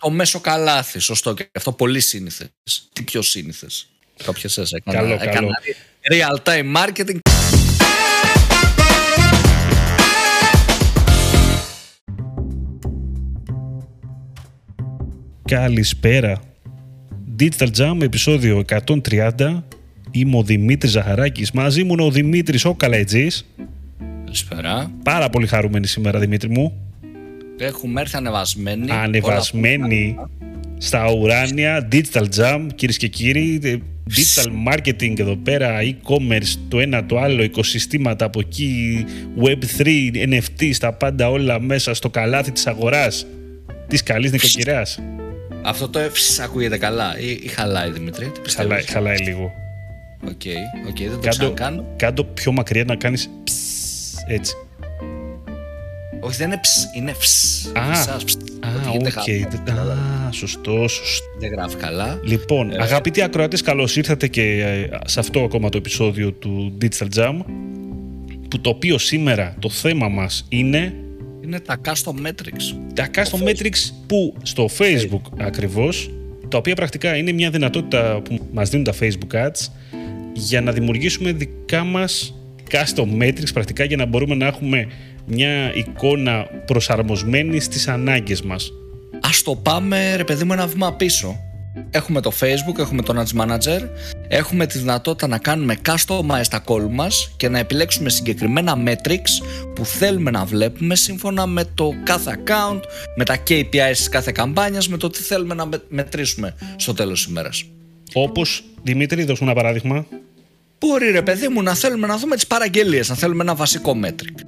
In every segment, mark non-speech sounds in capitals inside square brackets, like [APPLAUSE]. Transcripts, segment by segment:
το μέσο καλάθι. Σωστό και αυτό πολύ σύνηθες. Τι πιο σύνηθες. Κάποιο έκανα. Καλό, καλό. Real time marketing. Καλησπέρα. Digital Jam, επεισόδιο 130. Είμαι ο Δημήτρης Ζαχαράκης. Μαζί μου είναι ο Δημήτρης ο Καλέτζης. Καλησπέρα. Πάρα πολύ χαρούμενοι σήμερα, Δημήτρη μου. Έχουμε έρθει ανεβασμένοι. Ανεβασμένοι στα ουράνια. Digital Jam, κυρίες και κύριοι. Digital marketing εδώ πέρα, e-commerce, το ένα το άλλο, οικοσυστήματα από εκεί, Web3, NFT, τα πάντα όλα μέσα στο καλάθι της αγοράς της καλής νοικοκυράς. Αυτό το εύσης ακούγεται καλά ή, ή χαλάει Δημήτρη, τι πιστεύεις; Χαλάει, χαλάει λίγο. Ok, okay, okay, δεν το Κάντο, ξανακάνω. κάντο πιο μακριά να κάνεις ψ, έτσι. Όχι, δεν είναι ψ, είναι ψ. Α, Ψας, ψ. Α, Ότι γίνεται οκ. χαμό. Α, σωστό, σωστό. Δεν γράφει καλά. Λοιπόν, Ε. αγαπητοί ακροατές, καλώς ήρθατε και ε, σε αυτό ακόμα το επεισόδιο του Digital Jam που το οποίο σήμερα το θέμα μας είναι Είναι τα custom metrics. τα custom metrics που στο Facebook ακριβώς τα οποία πρακτικά είναι μια δυνατότητα που μας δίνουν τα Facebook ads για να δημιουργήσουμε δικά μας custom metrics πρακτικά για να μπορούμε να έχουμε μια εικόνα προσαρμοσμένη στις ανάγκες μας. Ας το πάμε ρε παιδί μου ένα βήμα πίσω. Έχουμε το Facebook, έχουμε το Ads Manager, έχουμε τη δυνατότητα να κάνουμε customize τα call μας και να επιλέξουμε συγκεκριμένα metrics που θέλουμε να βλέπουμε σύμφωνα με το κάθε account, με τα KPIs της κάθε καμπάνιας, με το τι θέλουμε να με- μετρήσουμε στο τέλος της ημέρας. Όπως, Δημήτρη, δώσουμε ένα παράδειγμα. Μπορεί ρε παιδί μου να θέλουμε να δούμε τις παραγγελίες, να θέλουμε ένα βασικό metric.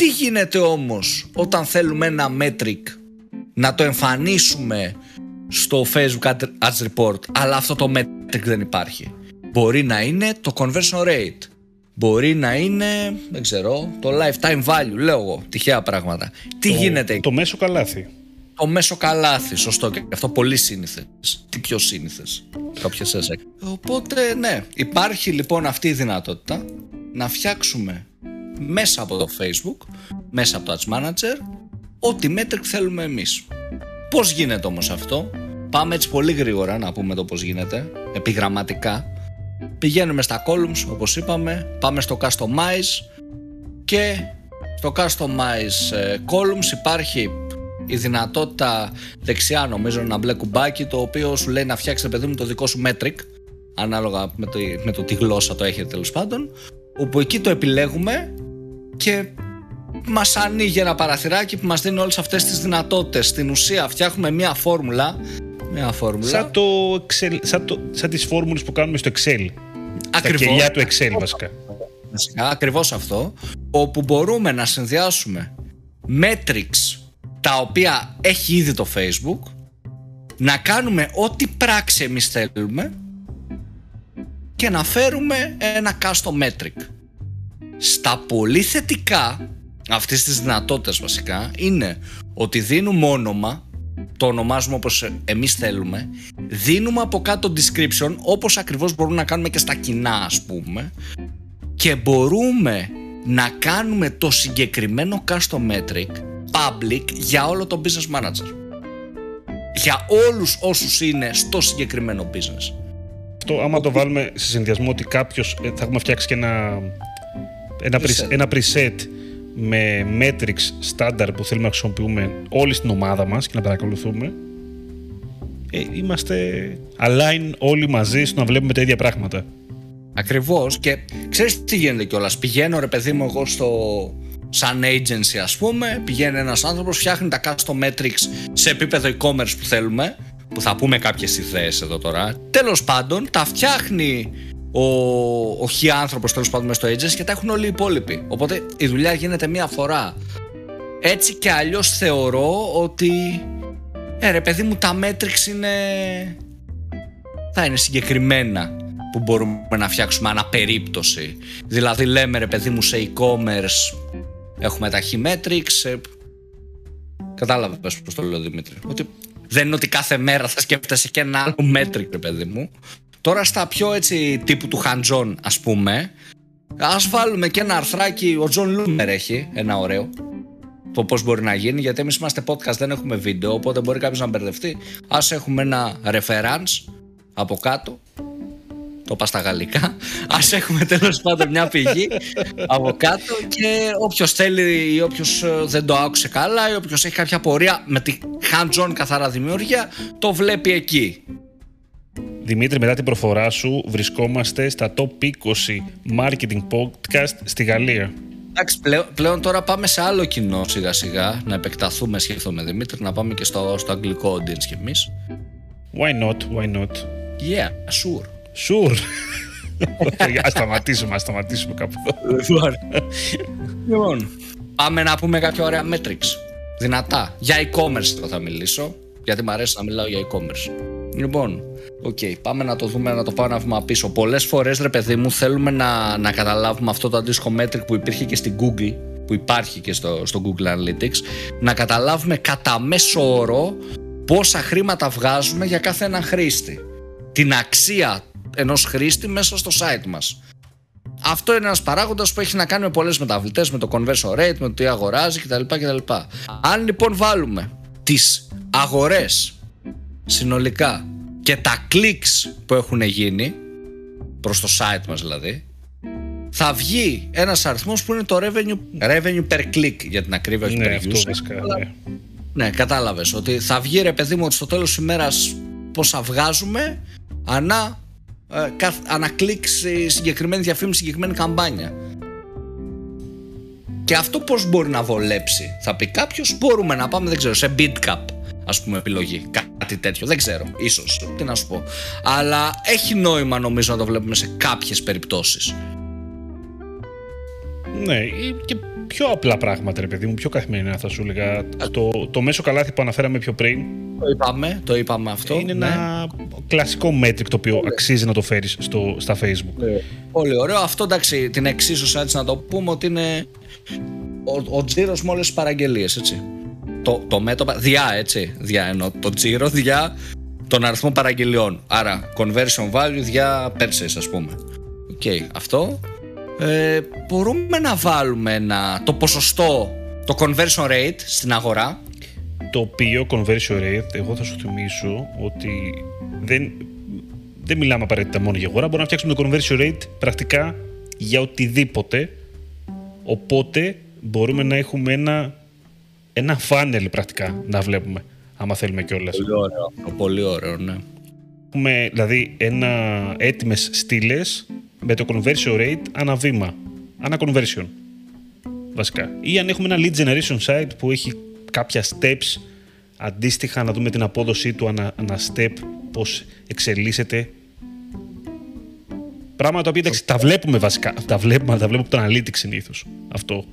Τι γίνεται όμως όταν θέλουμε ένα metric να το εμφανίσουμε στο Facebook Ad- Ads Report αλλά αυτό το metric δεν υπάρχει; Μπορεί να είναι το conversion rate. Μπορεί να είναι, δεν ξέρω, το lifetime value, λέω εγώ, τυχαία πράγματα. Τι Το- γίνεται εκεί; Το μέσο καλάθι. Το μέσο καλάθι, σωστό και αυτό πολύ σύνηθες. Τι πιο σύνηθες. Κάποιες έσαι. Οπότε, ναι, υπάρχει λοιπόν αυτή η δυνατότητα να φτιάξουμε μέσα από το Facebook, μέσα από το Ads Manager, ό,τι metric θέλουμε εμείς. Πώς γίνεται όμως αυτό, πάμε έτσι πολύ γρήγορα να πούμε το πώς γίνεται, επιγραμματικά. Πηγαίνουμε στα columns, όπως είπαμε, πάμε στο Customize και στο Customize ε, Columns υπάρχει η δυνατότητα δεξιά νομίζω ένα μπλε κουμπάκι το οποίο σου λέει να φτιάξει παιδί μου το δικό σου metric ανάλογα με το, με το τι γλώσσα το έχετε τέλος πάντων όπου εκεί το επιλέγουμε και μας ανοίγει ένα παραθυράκι που μας δίνει όλες αυτές τις δυνατότητες στην ουσία φτιάχνουμε μια φόρμουλα μια φόρμουλα Σαν, το Excel, σαν, το, σαν τις φόρμουλες που κάνουμε στο Excel. Στα Ακριβώς. κελιά του Excel βασικά. Βασικά, ακριβώς αυτό, όπου μπορούμε να συνδυάσουμε metrics τα οποία έχει ήδη το Facebook, να κάνουμε ό,τι πράξη εμείς θέλουμε και να φέρουμε ένα custom metric. Στα πολύ θετικά αυτής της δυνατότητας βασικά είναι ότι δίνουμε όνομα, το ονομάζουμε όπως εμείς θέλουμε, δίνουμε από κάτω description όπως ακριβώς μπορούμε να κάνουμε και στα κοινά ας πούμε και μπορούμε να κάνουμε το συγκεκριμένο custom metric public για όλο το business manager. Για όλους όσους είναι στο συγκεκριμένο business. Αυτό άμα το βάλουμε σε συνδυασμό ότι κάποιος θα έχουμε φτιάξει και ένα, ένα, Preset. pre- ένα preset με metrics standard που θέλουμε να χρησιμοποιούμε όλοι στην ομάδα μας και να παρακολουθούμε ε, είμαστε align όλοι μαζί στο να βλέπουμε τα ίδια πράγματα. Ακριβώς και ξέρεις τι γίνεται κιόλας. Πηγαίνω ρε παιδί μου εγώ στο σαν agency ας πούμε, πηγαίνει ένας άνθρωπος, φτιάχνει τα custom metrics σε επίπεδο e-commerce που θέλουμε, που θα πούμε κάποιες ιδέες εδώ τώρα. Τέλος πάντων, τα φτιάχνει ο, ο χι άνθρωπος τέλος πάντων μες στο agency και τα έχουν όλοι οι υπόλοιποι. Οπότε η δουλειά γίνεται μία φορά. Έτσι και αλλιώς θεωρώ ότι ε, ρε παιδί μου τα metrics είναι θα είναι συγκεκριμένα που μπορούμε να φτιάξουμε αναπερίπτωση. Δηλαδή λέμε ρε παιδί μου σε e-commerce έχουμε τα key metrics. ε, Κατάλαβες πώς το λέω Δημήτρη. Ότι δεν είναι ότι κάθε μέρα θα σκέφτεσαι και ένα άλλο metric ρε παιδί μου. Τώρα στα πιο έτσι τύπου του hands-on ας πούμε ας βάλουμε και ένα αρθράκι, ο Jon Loomer έχει ένα ωραίο το πώς μπορεί να γίνει, γιατί εμείς είμαστε podcast, δεν έχουμε βίντεο, οπότε μπορεί κάποιος να μπερδευτεί. Α έχουμε ένα reference από κάτω. Το είπα στα γαλλικά. Α έχουμε τέλος πάντων μια πηγή από κάτω και όποιος θέλει ή όποιος δεν το άκουσε καλά ή όποιος έχει κάποια απορία με τη hands-on καθαρά δημιουργία, το βλέπει εκεί. Δημήτρη, μετά την προφορά σου, βρισκόμαστε στα top 20 marketing podcast στη Γαλλία. Εντάξει, πλέον, τώρα πάμε σε άλλο κοινό σιγά σιγά να επεκταθούμε με Δημήτρη, να πάμε και στο, στο αγγλικό audience κι εμείς. Why not, why not; Yeah, sure. Sure. [LAUGHS] ας σταματήσουμε, ας σταματήσουμε κάπου εδώ. λοιπόν, πάμε να πούμε κάποια ωραία metrics. Δυνατά. Για e-commerce θα μιλήσω, γιατί μου αρέσει να μιλάω για e-commerce. Λοιπόν, Ok, okay, πάμε να το δούμε, να το πάμε να βήμα πίσω. Πολλές φορές, ρε παιδί μου, θέλουμε να, να καταλάβουμε αυτό το αντίστοιχο metric που υπήρχε και στην Google, που υπάρχει και στο, στο Google Analytics, να καταλάβουμε κατά μέσο όρο πόσα χρήματα βγάζουμε για κάθε έναν χρήστη. Την αξία ενός χρήστη μέσα στο site μας. Αυτό είναι ένας παράγοντας που έχει να κάνει με πολλές μεταβλητές, με το conversion rate, με το τι αγοράζει κτλ. κτλ. Αν λοιπόν βάλουμε τις αγορές συνολικά και τα clicks που έχουν γίνει προς το site μας δηλαδή θα βγει ένας αριθμός που είναι το revenue, revenue per click για την ακρίβεια ναι, per αυτό βασικά, ναι. ναι, κατάλαβες ότι θα βγει ρε παιδί μου ότι στο τέλος της ημέρας πόσα βγάζουμε ανά, ε, ανά κλικ σε συγκεκριμένη διαφήμιση, συγκεκριμένη καμπάνια. Και αυτό πώς μπορεί να βολέψει. Θα πει κάποιος μπορούμε να πάμε δεν ξέρω σε bidcap ας πούμε επιλογή. Κάτι τέτοιο. Δεν ξέρω. Ίσως. Τι να σου πω. Αλλά έχει νόημα νομίζω να το βλέπουμε σε κάποιες περιπτώσεις. Ναι και πιο απλά πράγματα ρε παιδί μου. Πιο καθημερινά θα σου έλεγα. Το, το μέσο καλάθι που αναφέραμε πιο πριν. Το είπαμε, το είπαμε αυτό είναι ναι. ένα κλασικό μέτρικ το οποίο αξίζει να το φέρεις στο, στα facebook. Ναι. Πολύ ωραίο. Αυτό εντάξει την εξίσωση έτσι να το πούμε ότι είναι ο, ο τζίρος με όλες τις παραγγελίες έτσι το, το μέτωπα, διά έτσι, διά εννοώ, το τζίρο διά τον αριθμό παραγγελιών. Άρα conversion value διά purchase ας πούμε. Ok, okay, αυτό. Ε, μπορούμε να βάλουμε ένα, το ποσοστό, το conversion rate στην αγορά; Το οποίο conversion rate, εγώ θα σου θυμίσω ότι δεν, δεν μιλάμε απαραίτητα μόνο για αγορά, μπορούμε να φτιάξουμε το conversion rate πρακτικά για οτιδήποτε. Οπότε μπορούμε να έχουμε ένα ένα φάνελ πρακτικά να βλέπουμε, άμα θέλουμε κιόλας. Πολύ ωραίο. Πολύ ωραίο, ναι. Έχουμε δηλαδή ένα έτοιμες στήλες με το conversion rate ανά βήμα. Ανά conversion. Βασικά. Ή αν έχουμε ένα lead generation site που έχει κάποια steps αντίστοιχα να δούμε την απόδοσή του ανά, ανά step, πώς εξελίσσεται. Πράγματα τα οποία τα βλέπουμε βασικά. Τα βλέπουμε, τα βλέπουμε από το analytics συνήθως. Αυτό.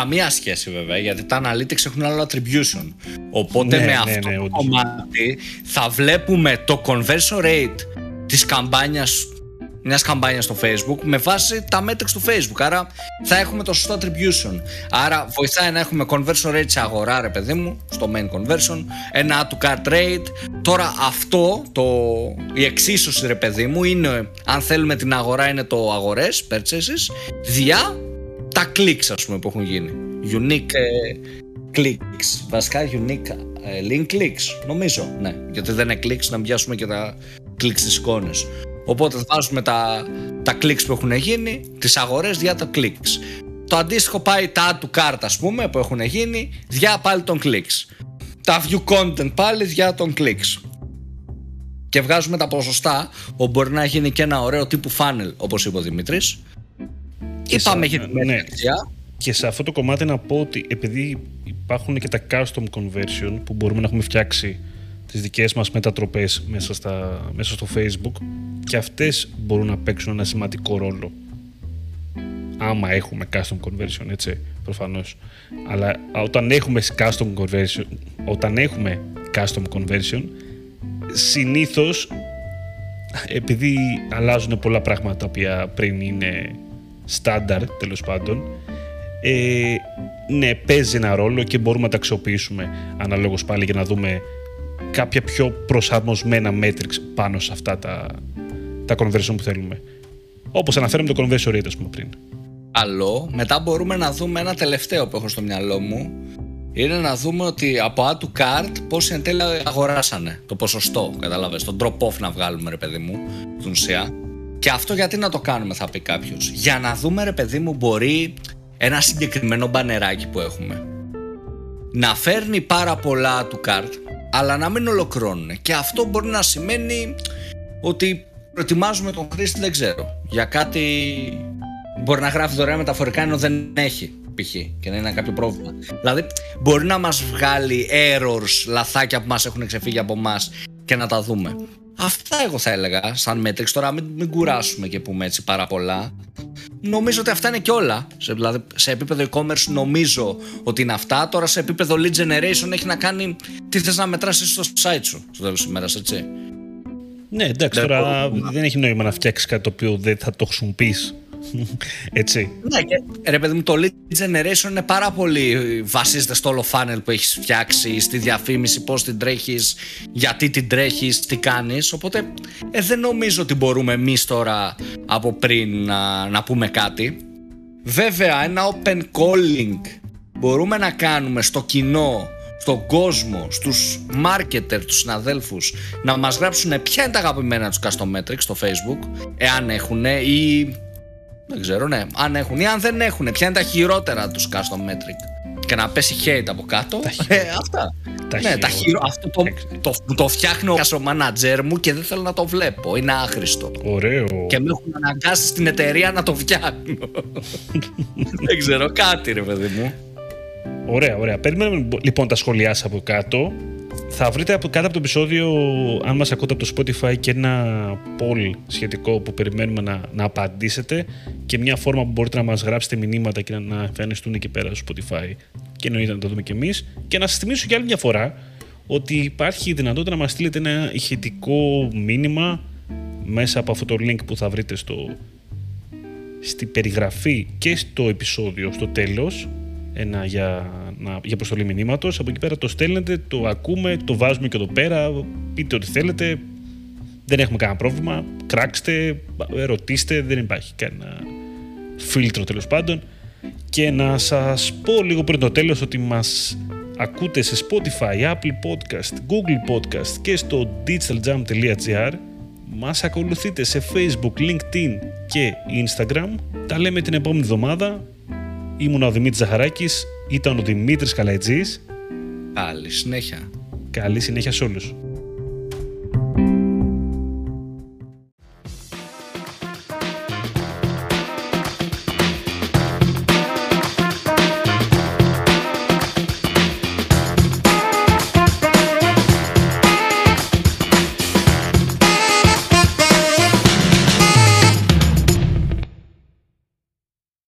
Καμία σχέση βέβαια, γιατί τα analytics έχουν άλλο attribution. Οπότε ναι, με ναι, αυτό ναι, το κομμάτι θα βλέπουμε το conversion rate της καμπάνιας μιας καμπάνιας στο Facebook με βάση τα metrics του Facebook. Άρα θα έχουμε το σωστό attribution. Άρα βοηθάει να έχουμε conversion rate σε αγορά, ρε παιδί μου, στο main conversion, ένα add to cart rate. Τώρα αυτό, το, η εξίσωση, ρε παιδί μου, είναι αν θέλουμε την αγορά, είναι το αγορές, purchases, διά τα clicks ας πούμε που έχουν γίνει. Unique ε, clicks. Βασικά unique ε, link clicks. Νομίζω, ναι. Γιατί δεν είναι clicks να πιάσουμε και τα clicks στις εικόνες. Οπότε βάζουμε τα, τα clicks που έχουν γίνει, τις αγορές διά τα clicks. Το αντίστοιχο πάει τα του cart ας πούμε που έχουν γίνει, διά πάλι των clicks. Τα view content πάλι διά των clicks. Και βγάζουμε τα ποσοστά, όπου μπορεί να γίνει και ένα ωραίο τύπου funnel, όπως είπε ο Δημήτρης, και Είπαμε για την ναι. Και σε αυτό το κομμάτι να πω ότι επειδή υπάρχουν και τα custom conversion που μπορούμε να έχουμε φτιάξει τις δικές μας μετατροπές μέσα, στα, μέσα στο facebook και αυτές μπορούν να παίξουν ένα σημαντικό ρόλο. Άμα έχουμε custom conversion έτσι προφανώς. Αλλά όταν έχουμε custom conversion όταν έχουμε custom conversion συνήθως επειδή αλλάζουν πολλά πράγματα τα οποία πριν είναι στάνταρ τέλος πάντων ε, ναι παίζει ένα ρόλο και μπορούμε να τα αξιοποιήσουμε αναλόγως πάλι για να δούμε κάποια πιο προσαρμοσμένα metrics πάνω σε αυτά τα, τα conversion που θέλουμε. Όπως αναφέραμε το conversion rate, ας πούμε, πριν. Άλλο, μετά μπορούμε να δούμε ένα τελευταίο που έχω στο μυαλό μου. Είναι να δούμε ότι από add to cart πόσοι εν τέλει αγοράσανε το ποσοστό, καταλαβες, τον drop off να βγάλουμε ρε παιδί μου, στην ουσία. Και αυτό γιατί να το κάνουμε θα πει κάποιος. Για να δούμε ρε παιδί μου μπορεί ένα συγκεκριμένο μπανεράκι που έχουμε να φέρνει πάρα πολλά του καρτ αλλά να μην ολοκληρώνουν. Και αυτό μπορεί να σημαίνει ότι προετοιμάζουμε τον χρήστη, δεν ξέρω, για κάτι μπορεί να γράφει δωρεάν μεταφορικά ενώ δεν έχει π.χ. και να είναι κάποιο πρόβλημα. Δηλαδή μπορεί να μας βγάλει errors, λαθάκια που μας έχουν ξεφύγει από εμά και να τα δούμε. Αυτά εγώ θα έλεγα σαν metrics. Τώρα μην, μην κουράσουμε και πούμε έτσι πάρα πολλά. Νομίζω ότι αυτά είναι και όλα. Σε, δηλαδή, σε επίπεδο e-commerce νομίζω ότι είναι αυτά. Τώρα σε επίπεδο lead generation έχει να κάνει τι θες να μετράσεις στο site σου στο τέλος της ημέρας, έτσι. Ναι, εντάξει, τώρα δεν έχει νόημα να φτιάξεις κάτι το οποίο δεν θα το χρησιμοποιήσει Έτσι. Ναι, και ρε παιδί μου, το lead generation είναι πάρα πολύ. Βασίζεται στο όλο funnel που έχεις φτιάξει, στη διαφήμιση, πώς την τρέχεις, γιατί την τρέχεις, τι κάνεις. Οπότε ε, δεν νομίζω ότι μπορούμε εμείς τώρα από πριν να, να πούμε κάτι. Βέβαια, ένα open calling μπορούμε να κάνουμε στο κοινό στον κόσμο, στους marketer, τους συναδέλφους να μας γράψουν ποια είναι τα αγαπημένα τους custometrics στο facebook εάν έχουν ή δεν ξέρω, ναι. Αν έχουν ή αν δεν έχουν. Ποια είναι τα χειρότερα τους custom metric; Και να πέσει hate από κάτω; Ε, αυτά. Τα ναι, τα χειρο... Αυτό το, το, το, το φτιάχνει ο manager μου και δεν θέλω να το βλέπω. Είναι άχρηστο. Ωραίο. Και με έχουν αναγκάσει στην εταιρεία να το φτιάχνω. [LAUGHS] δεν ξέρω, κάτι ρε παιδί μου. Ωραία, ωραία. Περιμένουμε λοιπόν τα σχολιά από κάτω θα βρείτε από κάτω από το επεισόδιο, αν μας ακούτε από το Spotify, και ένα poll σχετικό που περιμένουμε να, να απαντήσετε και μια φόρμα που μπορείτε να μας γράψετε μηνύματα και να εμφανιστούν εκεί πέρα στο Spotify και εννοείται να το δούμε κι εμείς. Και να σας θυμίσω για άλλη μια φορά ότι υπάρχει η δυνατότητα να μας στείλετε ένα ηχητικό μήνυμα μέσα από αυτό το link που θα βρείτε στο, στη περιγραφή και στο επεισόδιο στο τέλος ένα για, να, για προστολή μηνύματος. Από εκεί πέρα το στέλνετε, το ακούμε, το βάζουμε και εδώ πέρα. Πείτε ό,τι θέλετε. Δεν έχουμε κανένα πρόβλημα. Κράξτε, ρωτήστε, δεν υπάρχει κανένα φίλτρο τέλος πάντων. Και να σας πω λίγο πριν το τέλος ότι μας ακούτε σε Spotify, Apple Podcast, Google Podcast και στο digitaljam.gr μας ακολουθείτε σε Facebook, LinkedIn και Instagram. Τα λέμε την επόμενη εβδομάδα. Ήμουν ο Δημήτρης Ζαχαράκης, ήταν ο Δημήτρης Καλαϊτζής. Καλή συνέχεια. Καλή συνέχεια σε όλους.